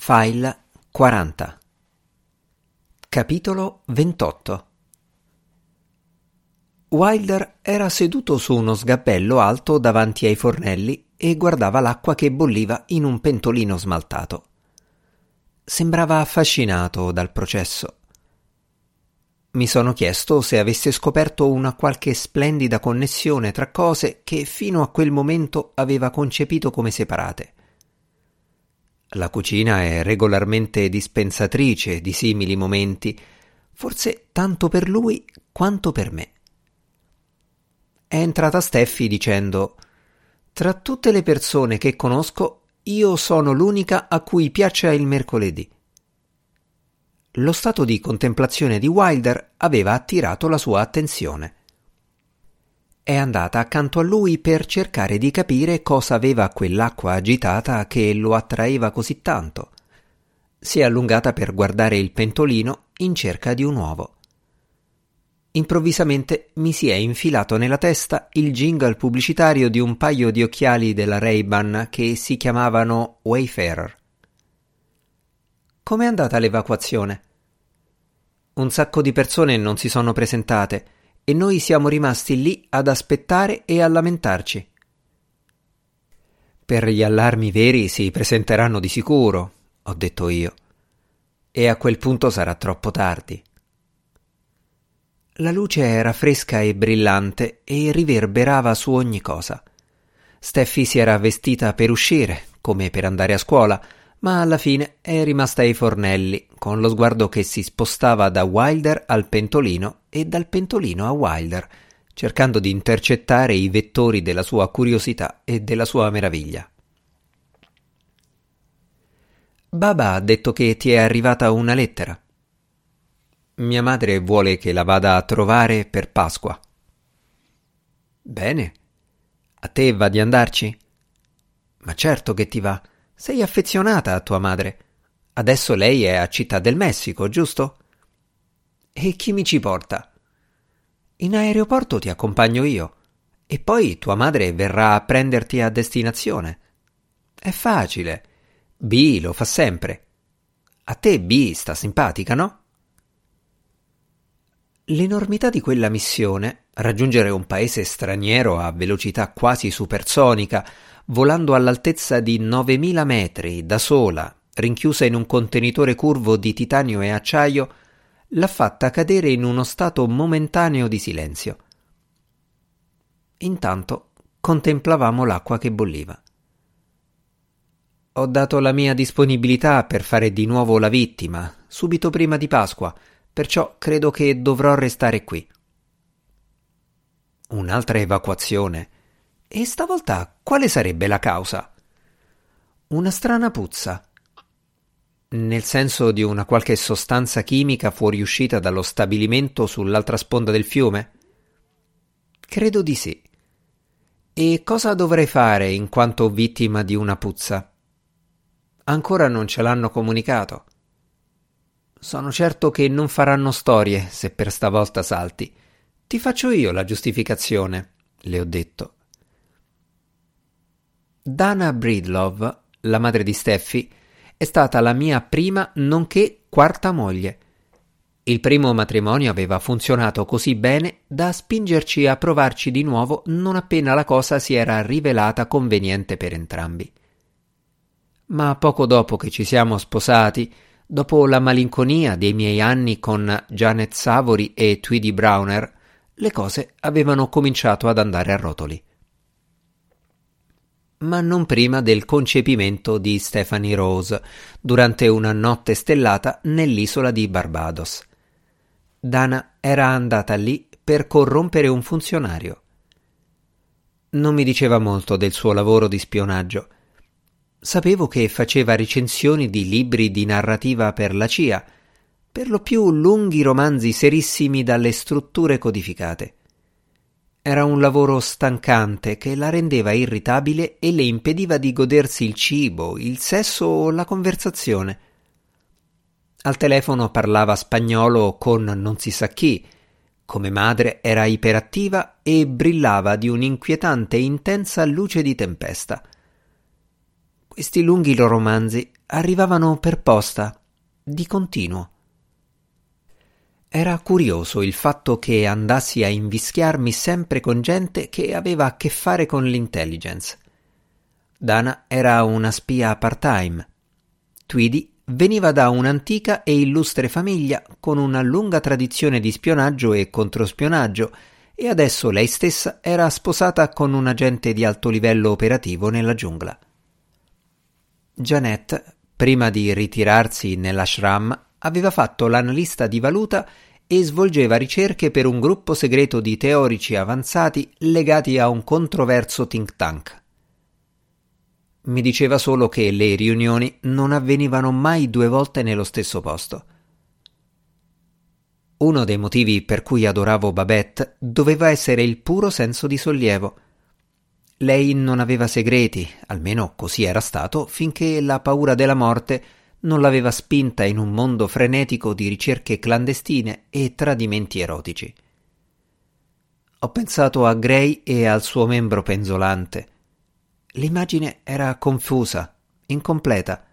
File 40 Capitolo 28 Wilder era seduto su uno sgabello alto davanti ai fornelli e guardava l'acqua che bolliva in un pentolino smaltato. Sembrava affascinato dal processo. Mi sono chiesto se avesse scoperto una qualche splendida connessione tra cose che fino a quel momento aveva concepito come separate. La cucina è regolarmente dispensatrice di simili momenti, forse tanto per lui quanto per me. È entrata Steffi dicendo Tra tutte le persone che conosco, io sono l'unica a cui piaccia il mercoledì. Lo stato di contemplazione di Wilder aveva attirato la sua attenzione è andata accanto a lui per cercare di capire cosa aveva quell'acqua agitata che lo attraeva così tanto. Si è allungata per guardare il pentolino in cerca di un uovo. Improvvisamente mi si è infilato nella testa il jingle pubblicitario di un paio di occhiali della Ray-Ban che si chiamavano Wayfarer. Com'è andata l'evacuazione? Un sacco di persone non si sono presentate e noi siamo rimasti lì ad aspettare e a lamentarci. Per gli allarmi veri si presenteranno di sicuro, ho detto io, e a quel punto sarà troppo tardi. La luce era fresca e brillante e riverberava su ogni cosa. Steffi si era vestita per uscire, come per andare a scuola, ma alla fine è rimasta ai fornelli, con lo sguardo che si spostava da Wilder al pentolino e dal pentolino a Wilder, cercando di intercettare i vettori della sua curiosità e della sua meraviglia. Baba ha detto che ti è arrivata una lettera. Mia madre vuole che la vada a trovare per Pasqua. Bene. A te va di andarci? Ma certo che ti va. Sei affezionata a tua madre. Adesso lei è a Città del Messico, giusto? E chi mi ci porta? In aeroporto ti accompagno io. E poi tua madre verrà a prenderti a destinazione. È facile. B lo fa sempre. A te B sta simpatica, no? L'enormità di quella missione, raggiungere un paese straniero a velocità quasi supersonica, volando all'altezza di 9000 metri da sola, rinchiusa in un contenitore curvo di titanio e acciaio, l'ha fatta cadere in uno stato momentaneo di silenzio. Intanto contemplavamo l'acqua che bolliva. Ho dato la mia disponibilità per fare di nuovo la vittima, subito prima di Pasqua, perciò credo che dovrò restare qui. Un'altra evacuazione e stavolta quale sarebbe la causa? Una strana puzza. Nel senso di una qualche sostanza chimica fuoriuscita dallo stabilimento sull'altra sponda del fiume? Credo di sì. E cosa dovrei fare in quanto vittima di una puzza? Ancora non ce l'hanno comunicato. Sono certo che non faranno storie se per stavolta salti. Ti faccio io la giustificazione, le ho detto. Dana Breedlove, la madre di Steffi, è stata la mia prima nonché quarta moglie. Il primo matrimonio aveva funzionato così bene da spingerci a provarci di nuovo non appena la cosa si era rivelata conveniente per entrambi. Ma poco dopo che ci siamo sposati, dopo la malinconia dei miei anni con Janet Savory e Tweedy Browner, le cose avevano cominciato ad andare a rotoli ma non prima del concepimento di Stephanie Rose durante una notte stellata nell'isola di Barbados. Dana era andata lì per corrompere un funzionario. Non mi diceva molto del suo lavoro di spionaggio. Sapevo che faceva recensioni di libri di narrativa per la CIA, per lo più lunghi romanzi serissimi dalle strutture codificate. Era un lavoro stancante che la rendeva irritabile e le impediva di godersi il cibo, il sesso o la conversazione. Al telefono parlava spagnolo con non si sa chi. Come madre era iperattiva e brillava di un'inquietante e intensa luce di tempesta. Questi lunghi romanzi arrivavano per posta, di continuo. Era curioso il fatto che andassi a invischiarmi sempre con gente che aveva a che fare con l'intelligence. Dana era una spia part-time. Tweedy veniva da un'antica e illustre famiglia con una lunga tradizione di spionaggio e controspionaggio e adesso lei stessa era sposata con un agente di alto livello operativo nella giungla. Janet, prima di ritirarsi nell'ashram, aveva fatto l'analista di valuta e svolgeva ricerche per un gruppo segreto di teorici avanzati legati a un controverso think tank. Mi diceva solo che le riunioni non avvenivano mai due volte nello stesso posto. Uno dei motivi per cui adoravo Babette doveva essere il puro senso di sollievo. Lei non aveva segreti, almeno così era stato, finché la paura della morte non l'aveva spinta in un mondo frenetico di ricerche clandestine e tradimenti erotici. Ho pensato a Gray e al suo membro penzolante. L'immagine era confusa, incompleta.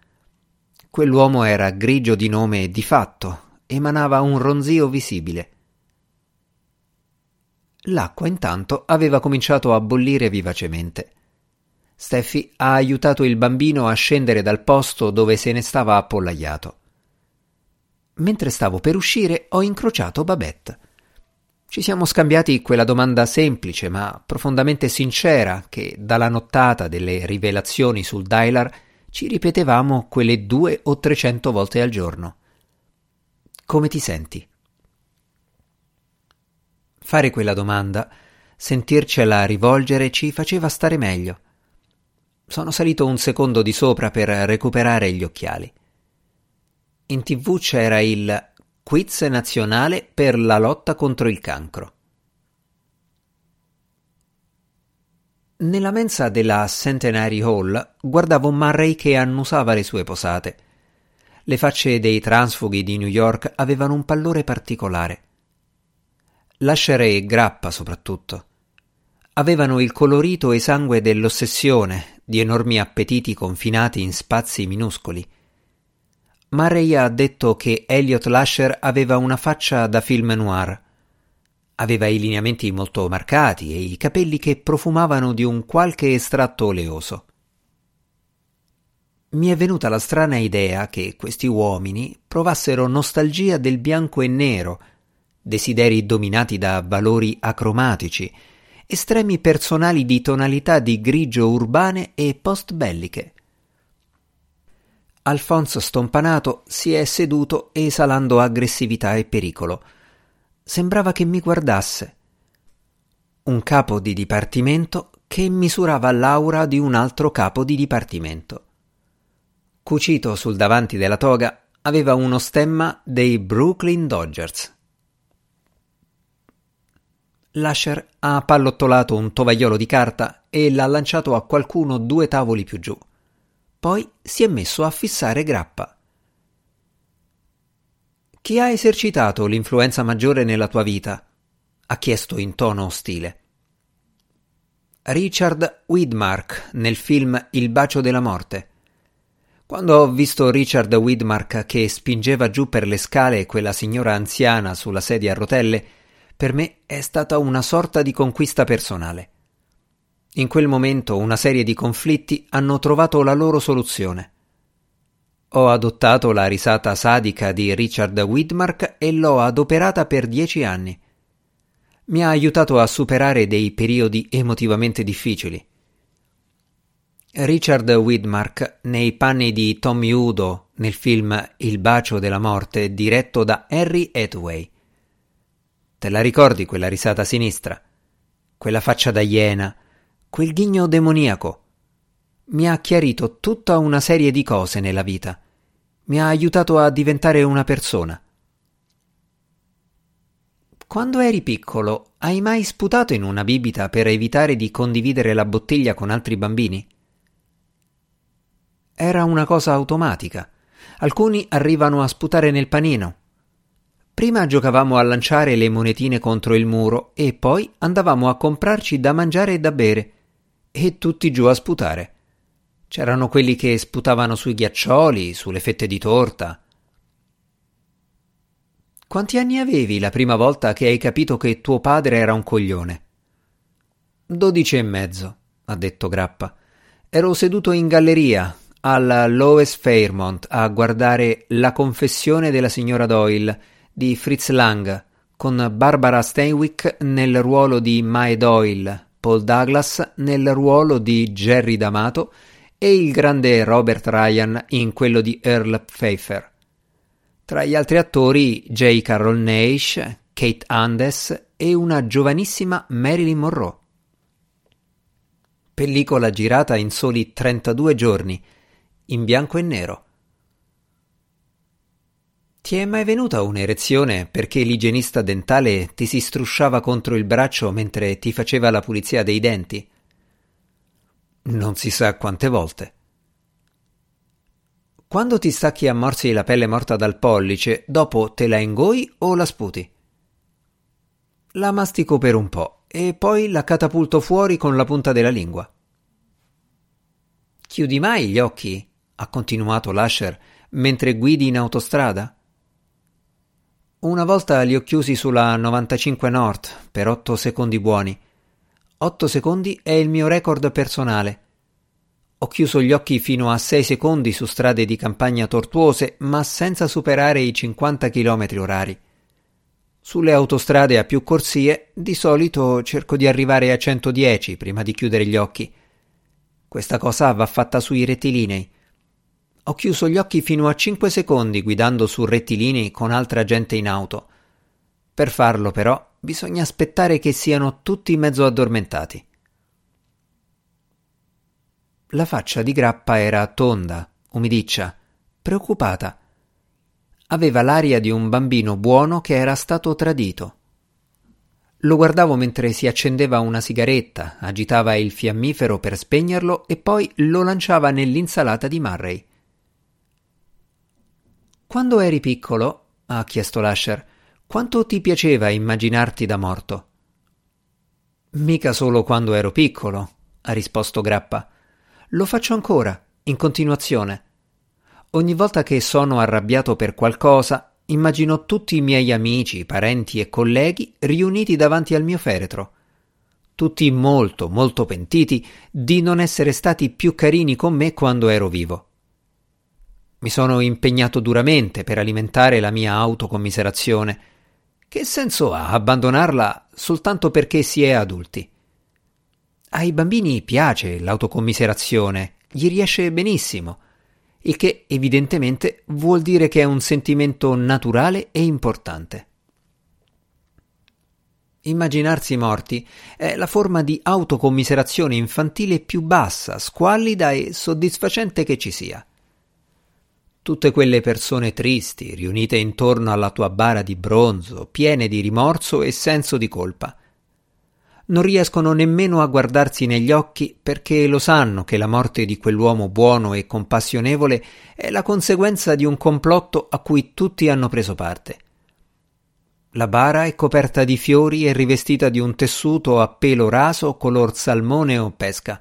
Quell'uomo era grigio di nome e di fatto, emanava un ronzio visibile. L'acqua intanto aveva cominciato a bollire vivacemente. Steffi ha aiutato il bambino a scendere dal posto dove se ne stava appollaiato. Mentre stavo per uscire ho incrociato Babette. Ci siamo scambiati quella domanda semplice ma profondamente sincera che dalla nottata delle rivelazioni sul dialer ci ripetevamo quelle due o trecento volte al giorno. Come ti senti? Fare quella domanda, sentircela rivolgere ci faceva stare meglio. Sono salito un secondo di sopra per recuperare gli occhiali. In tv c'era il quiz nazionale per la lotta contro il cancro. Nella mensa della Centenary Hall guardavo Murray che annusava le sue posate. Le facce dei transfughi di New York avevano un pallore particolare. Lasher e Grappa soprattutto. Avevano il colorito e sangue dell'ossessione, di enormi appetiti confinati in spazi minuscoli. Murray ha detto che Elliot Lasher aveva una faccia da film noir. Aveva i lineamenti molto marcati e i capelli che profumavano di un qualche estratto oleoso. Mi è venuta la strana idea che questi uomini provassero nostalgia del bianco e nero, desideri dominati da valori acromatici, estremi personali di tonalità di grigio urbane e post-belliche. Alfonso Stompanato si è seduto esalando aggressività e pericolo. Sembrava che mi guardasse. Un capo di dipartimento che misurava l'aura di un altro capo di dipartimento. Cucito sul davanti della toga aveva uno stemma dei Brooklyn Dodgers. Lasher ha pallottolato un tovagliolo di carta e l'ha lanciato a qualcuno due tavoli più giù. Poi si è messo a fissare grappa. Chi ha esercitato l'influenza maggiore nella tua vita? ha chiesto in tono ostile. Richard Widmark nel film Il bacio della morte. Quando ho visto Richard Widmark che spingeva giù per le scale quella signora anziana sulla sedia a rotelle, per me è stata una sorta di conquista personale. In quel momento una serie di conflitti hanno trovato la loro soluzione. Ho adottato la risata sadica di Richard Widmark e l'ho adoperata per dieci anni. Mi ha aiutato a superare dei periodi emotivamente difficili. Richard Widmark, nei panni di Tommy Udo nel film Il bacio della morte, diretto da Harry Hathaway. Te la ricordi quella risata sinistra? Quella faccia da iena? Quel ghigno demoniaco? Mi ha chiarito tutta una serie di cose nella vita. Mi ha aiutato a diventare una persona. Quando eri piccolo, hai mai sputato in una bibita per evitare di condividere la bottiglia con altri bambini? Era una cosa automatica. Alcuni arrivano a sputare nel panino, Prima giocavamo a lanciare le monetine contro il muro e poi andavamo a comprarci da mangiare e da bere e tutti giù a sputare. C'erano quelli che sputavano sui ghiaccioli, sulle fette di torta. Quanti anni avevi la prima volta che hai capito che tuo padre era un coglione? Dodici e mezzo, ha detto Grappa. Ero seduto in galleria, alla Lois Fairmont, a guardare La confessione della signora Doyle di Fritz Lang, con Barbara Steinwick nel ruolo di Mae Doyle, Paul Douglas nel ruolo di Jerry D'Amato e il grande Robert Ryan in quello di Earl Pfeiffer. Tra gli altri attori J. Carroll Naish, Kate Andes e una giovanissima Marilyn Monroe. Pellicola girata in soli 32 giorni, in bianco e nero. Ti è mai venuta un'erezione perché l'igienista dentale ti si strusciava contro il braccio mentre ti faceva la pulizia dei denti? Non si sa quante volte. Quando ti stacchi a morsi la pelle morta dal pollice, dopo te la ingoi o la sputi? La mastico per un po' e poi la catapulto fuori con la punta della lingua. Chiudi mai gli occhi? ha continuato Lasher mentre guidi in autostrada? Una volta li ho chiusi sulla 95 North per 8 secondi buoni. 8 secondi è il mio record personale. Ho chiuso gli occhi fino a 6 secondi su strade di campagna tortuose, ma senza superare i 50 km orari. Sulle autostrade a più corsie, di solito cerco di arrivare a 110 prima di chiudere gli occhi. Questa cosa va fatta sui rettilinei. Ho chiuso gli occhi fino a 5 secondi guidando su rettilinei con altra gente in auto. Per farlo, però, bisogna aspettare che siano tutti mezzo addormentati. La faccia di Grappa era tonda, umidiccia, preoccupata. Aveva l'aria di un bambino buono che era stato tradito. Lo guardavo mentre si accendeva una sigaretta, agitava il fiammifero per spegnerlo e poi lo lanciava nell'insalata di Murray. Quando eri piccolo, ha chiesto Lasher, quanto ti piaceva immaginarti da morto? Mica solo quando ero piccolo, ha risposto Grappa. Lo faccio ancora, in continuazione. Ogni volta che sono arrabbiato per qualcosa, immagino tutti i miei amici, parenti e colleghi riuniti davanti al mio feretro. Tutti molto, molto pentiti di non essere stati più carini con me quando ero vivo. Mi sono impegnato duramente per alimentare la mia autocommiserazione. Che senso ha abbandonarla soltanto perché si è adulti? Ai bambini piace l'autocommiserazione, gli riesce benissimo, il che evidentemente vuol dire che è un sentimento naturale e importante. Immaginarsi morti è la forma di autocommiserazione infantile più bassa, squallida e soddisfacente che ci sia tutte quelle persone tristi, riunite intorno alla tua bara di bronzo, piene di rimorso e senso di colpa. Non riescono nemmeno a guardarsi negli occhi perché lo sanno che la morte di quell'uomo buono e compassionevole è la conseguenza di un complotto a cui tutti hanno preso parte. La bara è coperta di fiori e rivestita di un tessuto a pelo raso color salmone o pesca.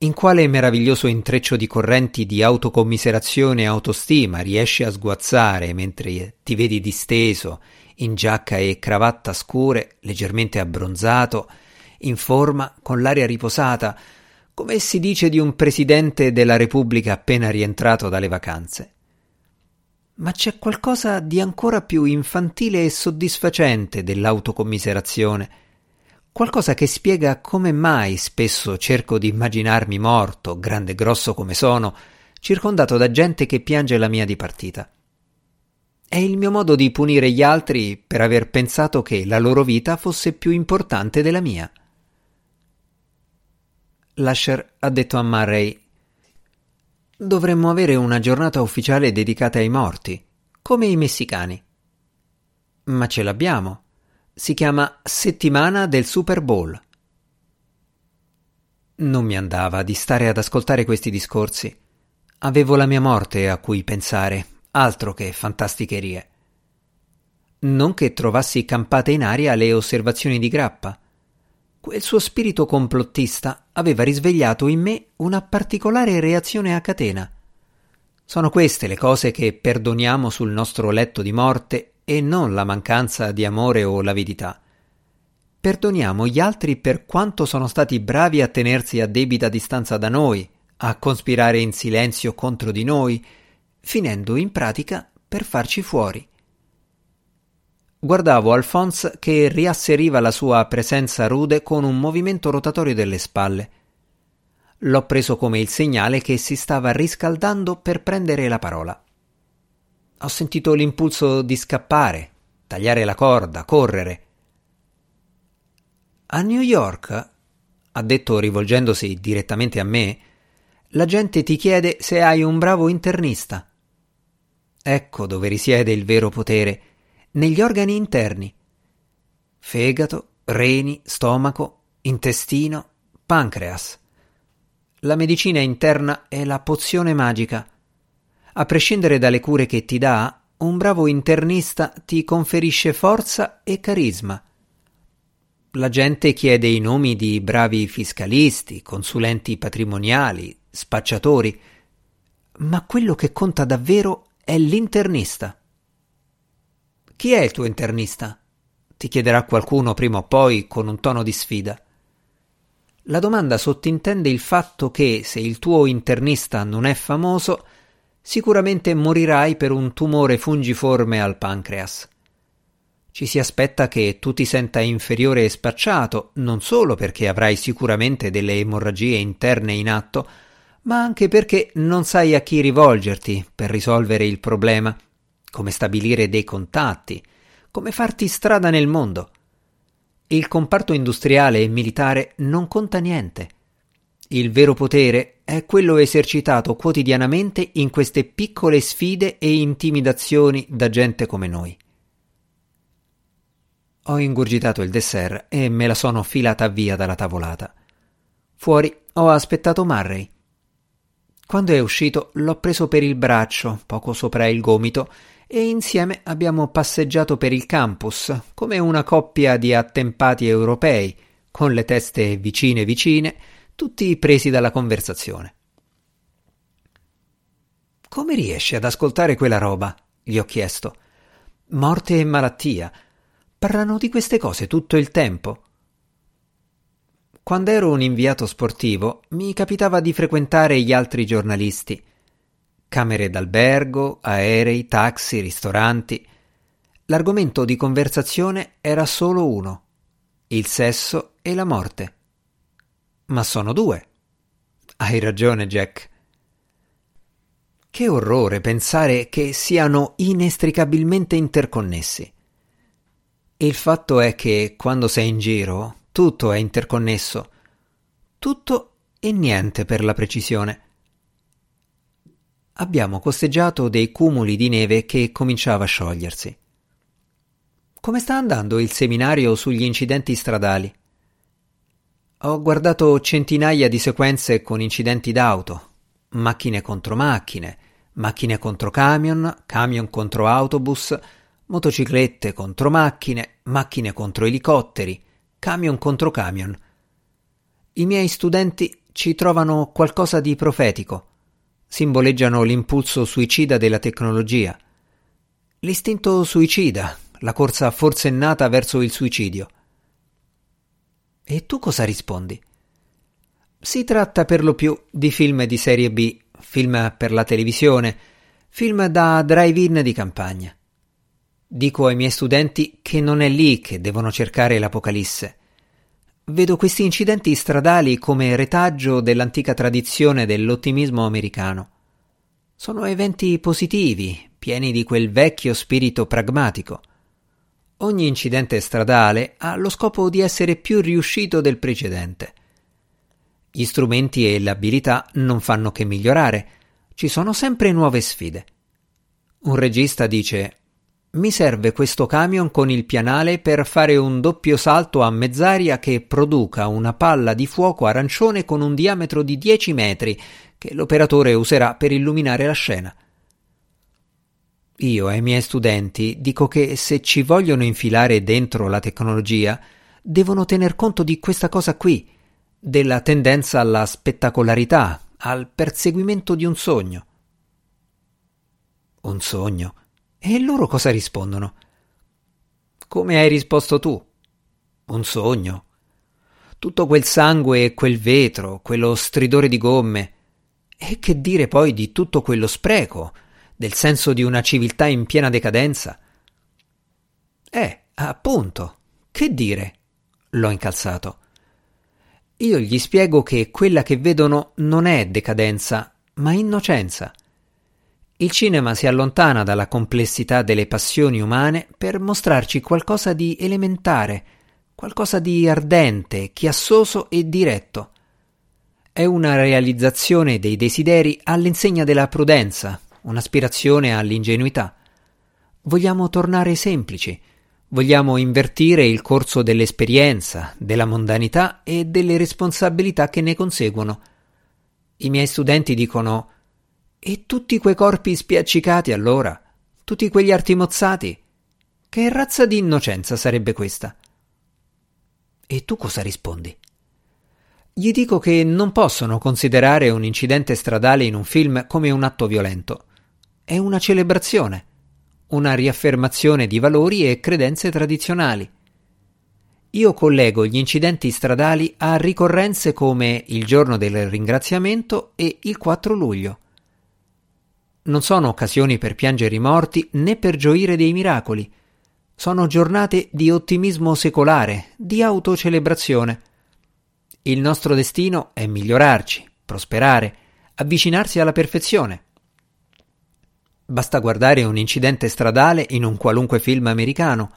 In quale meraviglioso intreccio di correnti di autocommiserazione e autostima riesci a sguazzare mentre ti vedi disteso, in giacca e cravatta scure, leggermente abbronzato, in forma, con l'aria riposata, come si dice di un presidente della Repubblica appena rientrato dalle vacanze. Ma c'è qualcosa di ancora più infantile e soddisfacente dell'autocommiserazione qualcosa che spiega come mai spesso cerco di immaginarmi morto, grande e grosso come sono, circondato da gente che piange la mia dipartita. È il mio modo di punire gli altri per aver pensato che la loro vita fosse più importante della mia. Lasher ha detto a Murray Dovremmo avere una giornata ufficiale dedicata ai morti, come i messicani. Ma ce l'abbiamo si chiama Settimana del Super Bowl. Non mi andava di stare ad ascoltare questi discorsi. Avevo la mia morte a cui pensare, altro che fantasticherie. Non che trovassi campate in aria le osservazioni di Grappa. quel suo spirito complottista aveva risvegliato in me una particolare reazione a catena. Sono queste le cose che perdoniamo sul nostro letto di morte e non la mancanza di amore o l'avidità. Perdoniamo gli altri per quanto sono stati bravi a tenersi a debita distanza da noi, a cospirare in silenzio contro di noi, finendo in pratica per farci fuori. Guardavo Alphonse che riasseriva la sua presenza rude con un movimento rotatorio delle spalle. L'ho preso come il segnale che si stava riscaldando per prendere la parola. Ho sentito l'impulso di scappare, tagliare la corda, correre. A New York, ha detto rivolgendosi direttamente a me, la gente ti chiede se hai un bravo internista. Ecco dove risiede il vero potere negli organi interni. Fegato, reni, stomaco, intestino, pancreas. La medicina interna è la pozione magica. A prescindere dalle cure che ti dà, un bravo internista ti conferisce forza e carisma. La gente chiede i nomi di bravi fiscalisti, consulenti patrimoniali, spacciatori, ma quello che conta davvero è l'internista. Chi è il tuo internista? ti chiederà qualcuno prima o poi con un tono di sfida. La domanda sottintende il fatto che se il tuo internista non è famoso, sicuramente morirai per un tumore fungiforme al pancreas. Ci si aspetta che tu ti senta inferiore e spacciato, non solo perché avrai sicuramente delle emorragie interne in atto, ma anche perché non sai a chi rivolgerti per risolvere il problema come stabilire dei contatti, come farti strada nel mondo. Il comparto industriale e militare non conta niente. Il vero potere è quello esercitato quotidianamente in queste piccole sfide e intimidazioni da gente come noi. Ho ingurgitato il dessert e me la sono filata via dalla tavolata. Fuori ho aspettato Marray. Quando è uscito l'ho preso per il braccio, poco sopra il gomito, e insieme abbiamo passeggiato per il campus come una coppia di attempati europei, con le teste vicine vicine, tutti presi dalla conversazione. Come riesci ad ascoltare quella roba? gli ho chiesto. Morte e malattia. Parlano di queste cose tutto il tempo. Quando ero un inviato sportivo mi capitava di frequentare gli altri giornalisti camere d'albergo, aerei, taxi, ristoranti. L'argomento di conversazione era solo uno, il sesso e la morte. Ma sono due. Hai ragione, Jack. Che orrore pensare che siano inestricabilmente interconnessi. Il fatto è che quando sei in giro tutto è interconnesso. Tutto e niente per la precisione abbiamo costeggiato dei cumuli di neve che cominciava a sciogliersi. Come sta andando il seminario sugli incidenti stradali? Ho guardato centinaia di sequenze con incidenti d'auto, macchine contro macchine, macchine contro camion, camion contro autobus, motociclette contro macchine, macchine contro elicotteri, camion contro camion. I miei studenti ci trovano qualcosa di profetico simboleggiano l'impulso suicida della tecnologia. L'istinto suicida, la corsa forsennata verso il suicidio. E tu cosa rispondi? Si tratta per lo più di film di serie B, film per la televisione, film da drive-in di campagna. Dico ai miei studenti che non è lì che devono cercare l'Apocalisse. Vedo questi incidenti stradali come retaggio dell'antica tradizione dell'ottimismo americano. Sono eventi positivi, pieni di quel vecchio spirito pragmatico. Ogni incidente stradale ha lo scopo di essere più riuscito del precedente. Gli strumenti e l'abilità non fanno che migliorare, ci sono sempre nuove sfide. Un regista dice mi serve questo camion con il pianale per fare un doppio salto a mezz'aria che produca una palla di fuoco arancione con un diametro di 10 metri che l'operatore userà per illuminare la scena. Io ai miei studenti dico che se ci vogliono infilare dentro la tecnologia, devono tener conto di questa cosa qui, della tendenza alla spettacolarità, al perseguimento di un sogno. Un sogno? E loro cosa rispondono? Come hai risposto tu? Un sogno. Tutto quel sangue e quel vetro, quello stridore di gomme. E che dire poi di tutto quello spreco, del senso di una civiltà in piena decadenza? Eh, appunto, che dire? L'ho incalzato. Io gli spiego che quella che vedono non è decadenza, ma innocenza. Il cinema si allontana dalla complessità delle passioni umane per mostrarci qualcosa di elementare, qualcosa di ardente, chiassoso e diretto. È una realizzazione dei desideri all'insegna della prudenza, un'aspirazione all'ingenuità. Vogliamo tornare semplici, Vogliamo invertire il corso dell'esperienza, della mondanità e delle responsabilità che ne conseguono. I miei studenti dicono E tutti quei corpi spiaccicati allora? Tutti quegli arti mozzati? Che razza di innocenza sarebbe questa? E tu cosa rispondi? Gli dico che non possono considerare un incidente stradale in un film come un atto violento. È una celebrazione una riaffermazione di valori e credenze tradizionali. Io collego gli incidenti stradali a ricorrenze come il giorno del ringraziamento e il 4 luglio. Non sono occasioni per piangere i morti né per gioire dei miracoli. Sono giornate di ottimismo secolare, di autocelebrazione. Il nostro destino è migliorarci, prosperare, avvicinarsi alla perfezione. Basta guardare un incidente stradale in un qualunque film americano.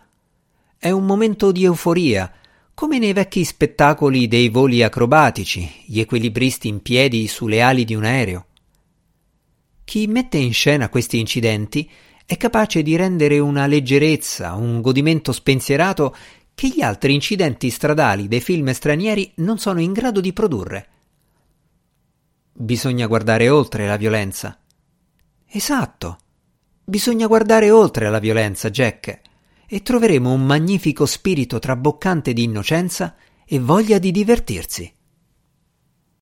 È un momento di euforia, come nei vecchi spettacoli dei voli acrobatici, gli equilibristi in piedi sulle ali di un aereo. Chi mette in scena questi incidenti è capace di rendere una leggerezza, un godimento spensierato che gli altri incidenti stradali dei film stranieri non sono in grado di produrre. Bisogna guardare oltre la violenza. Esatto. Bisogna guardare oltre la violenza, Jack, e troveremo un magnifico spirito traboccante di innocenza e voglia di divertirsi.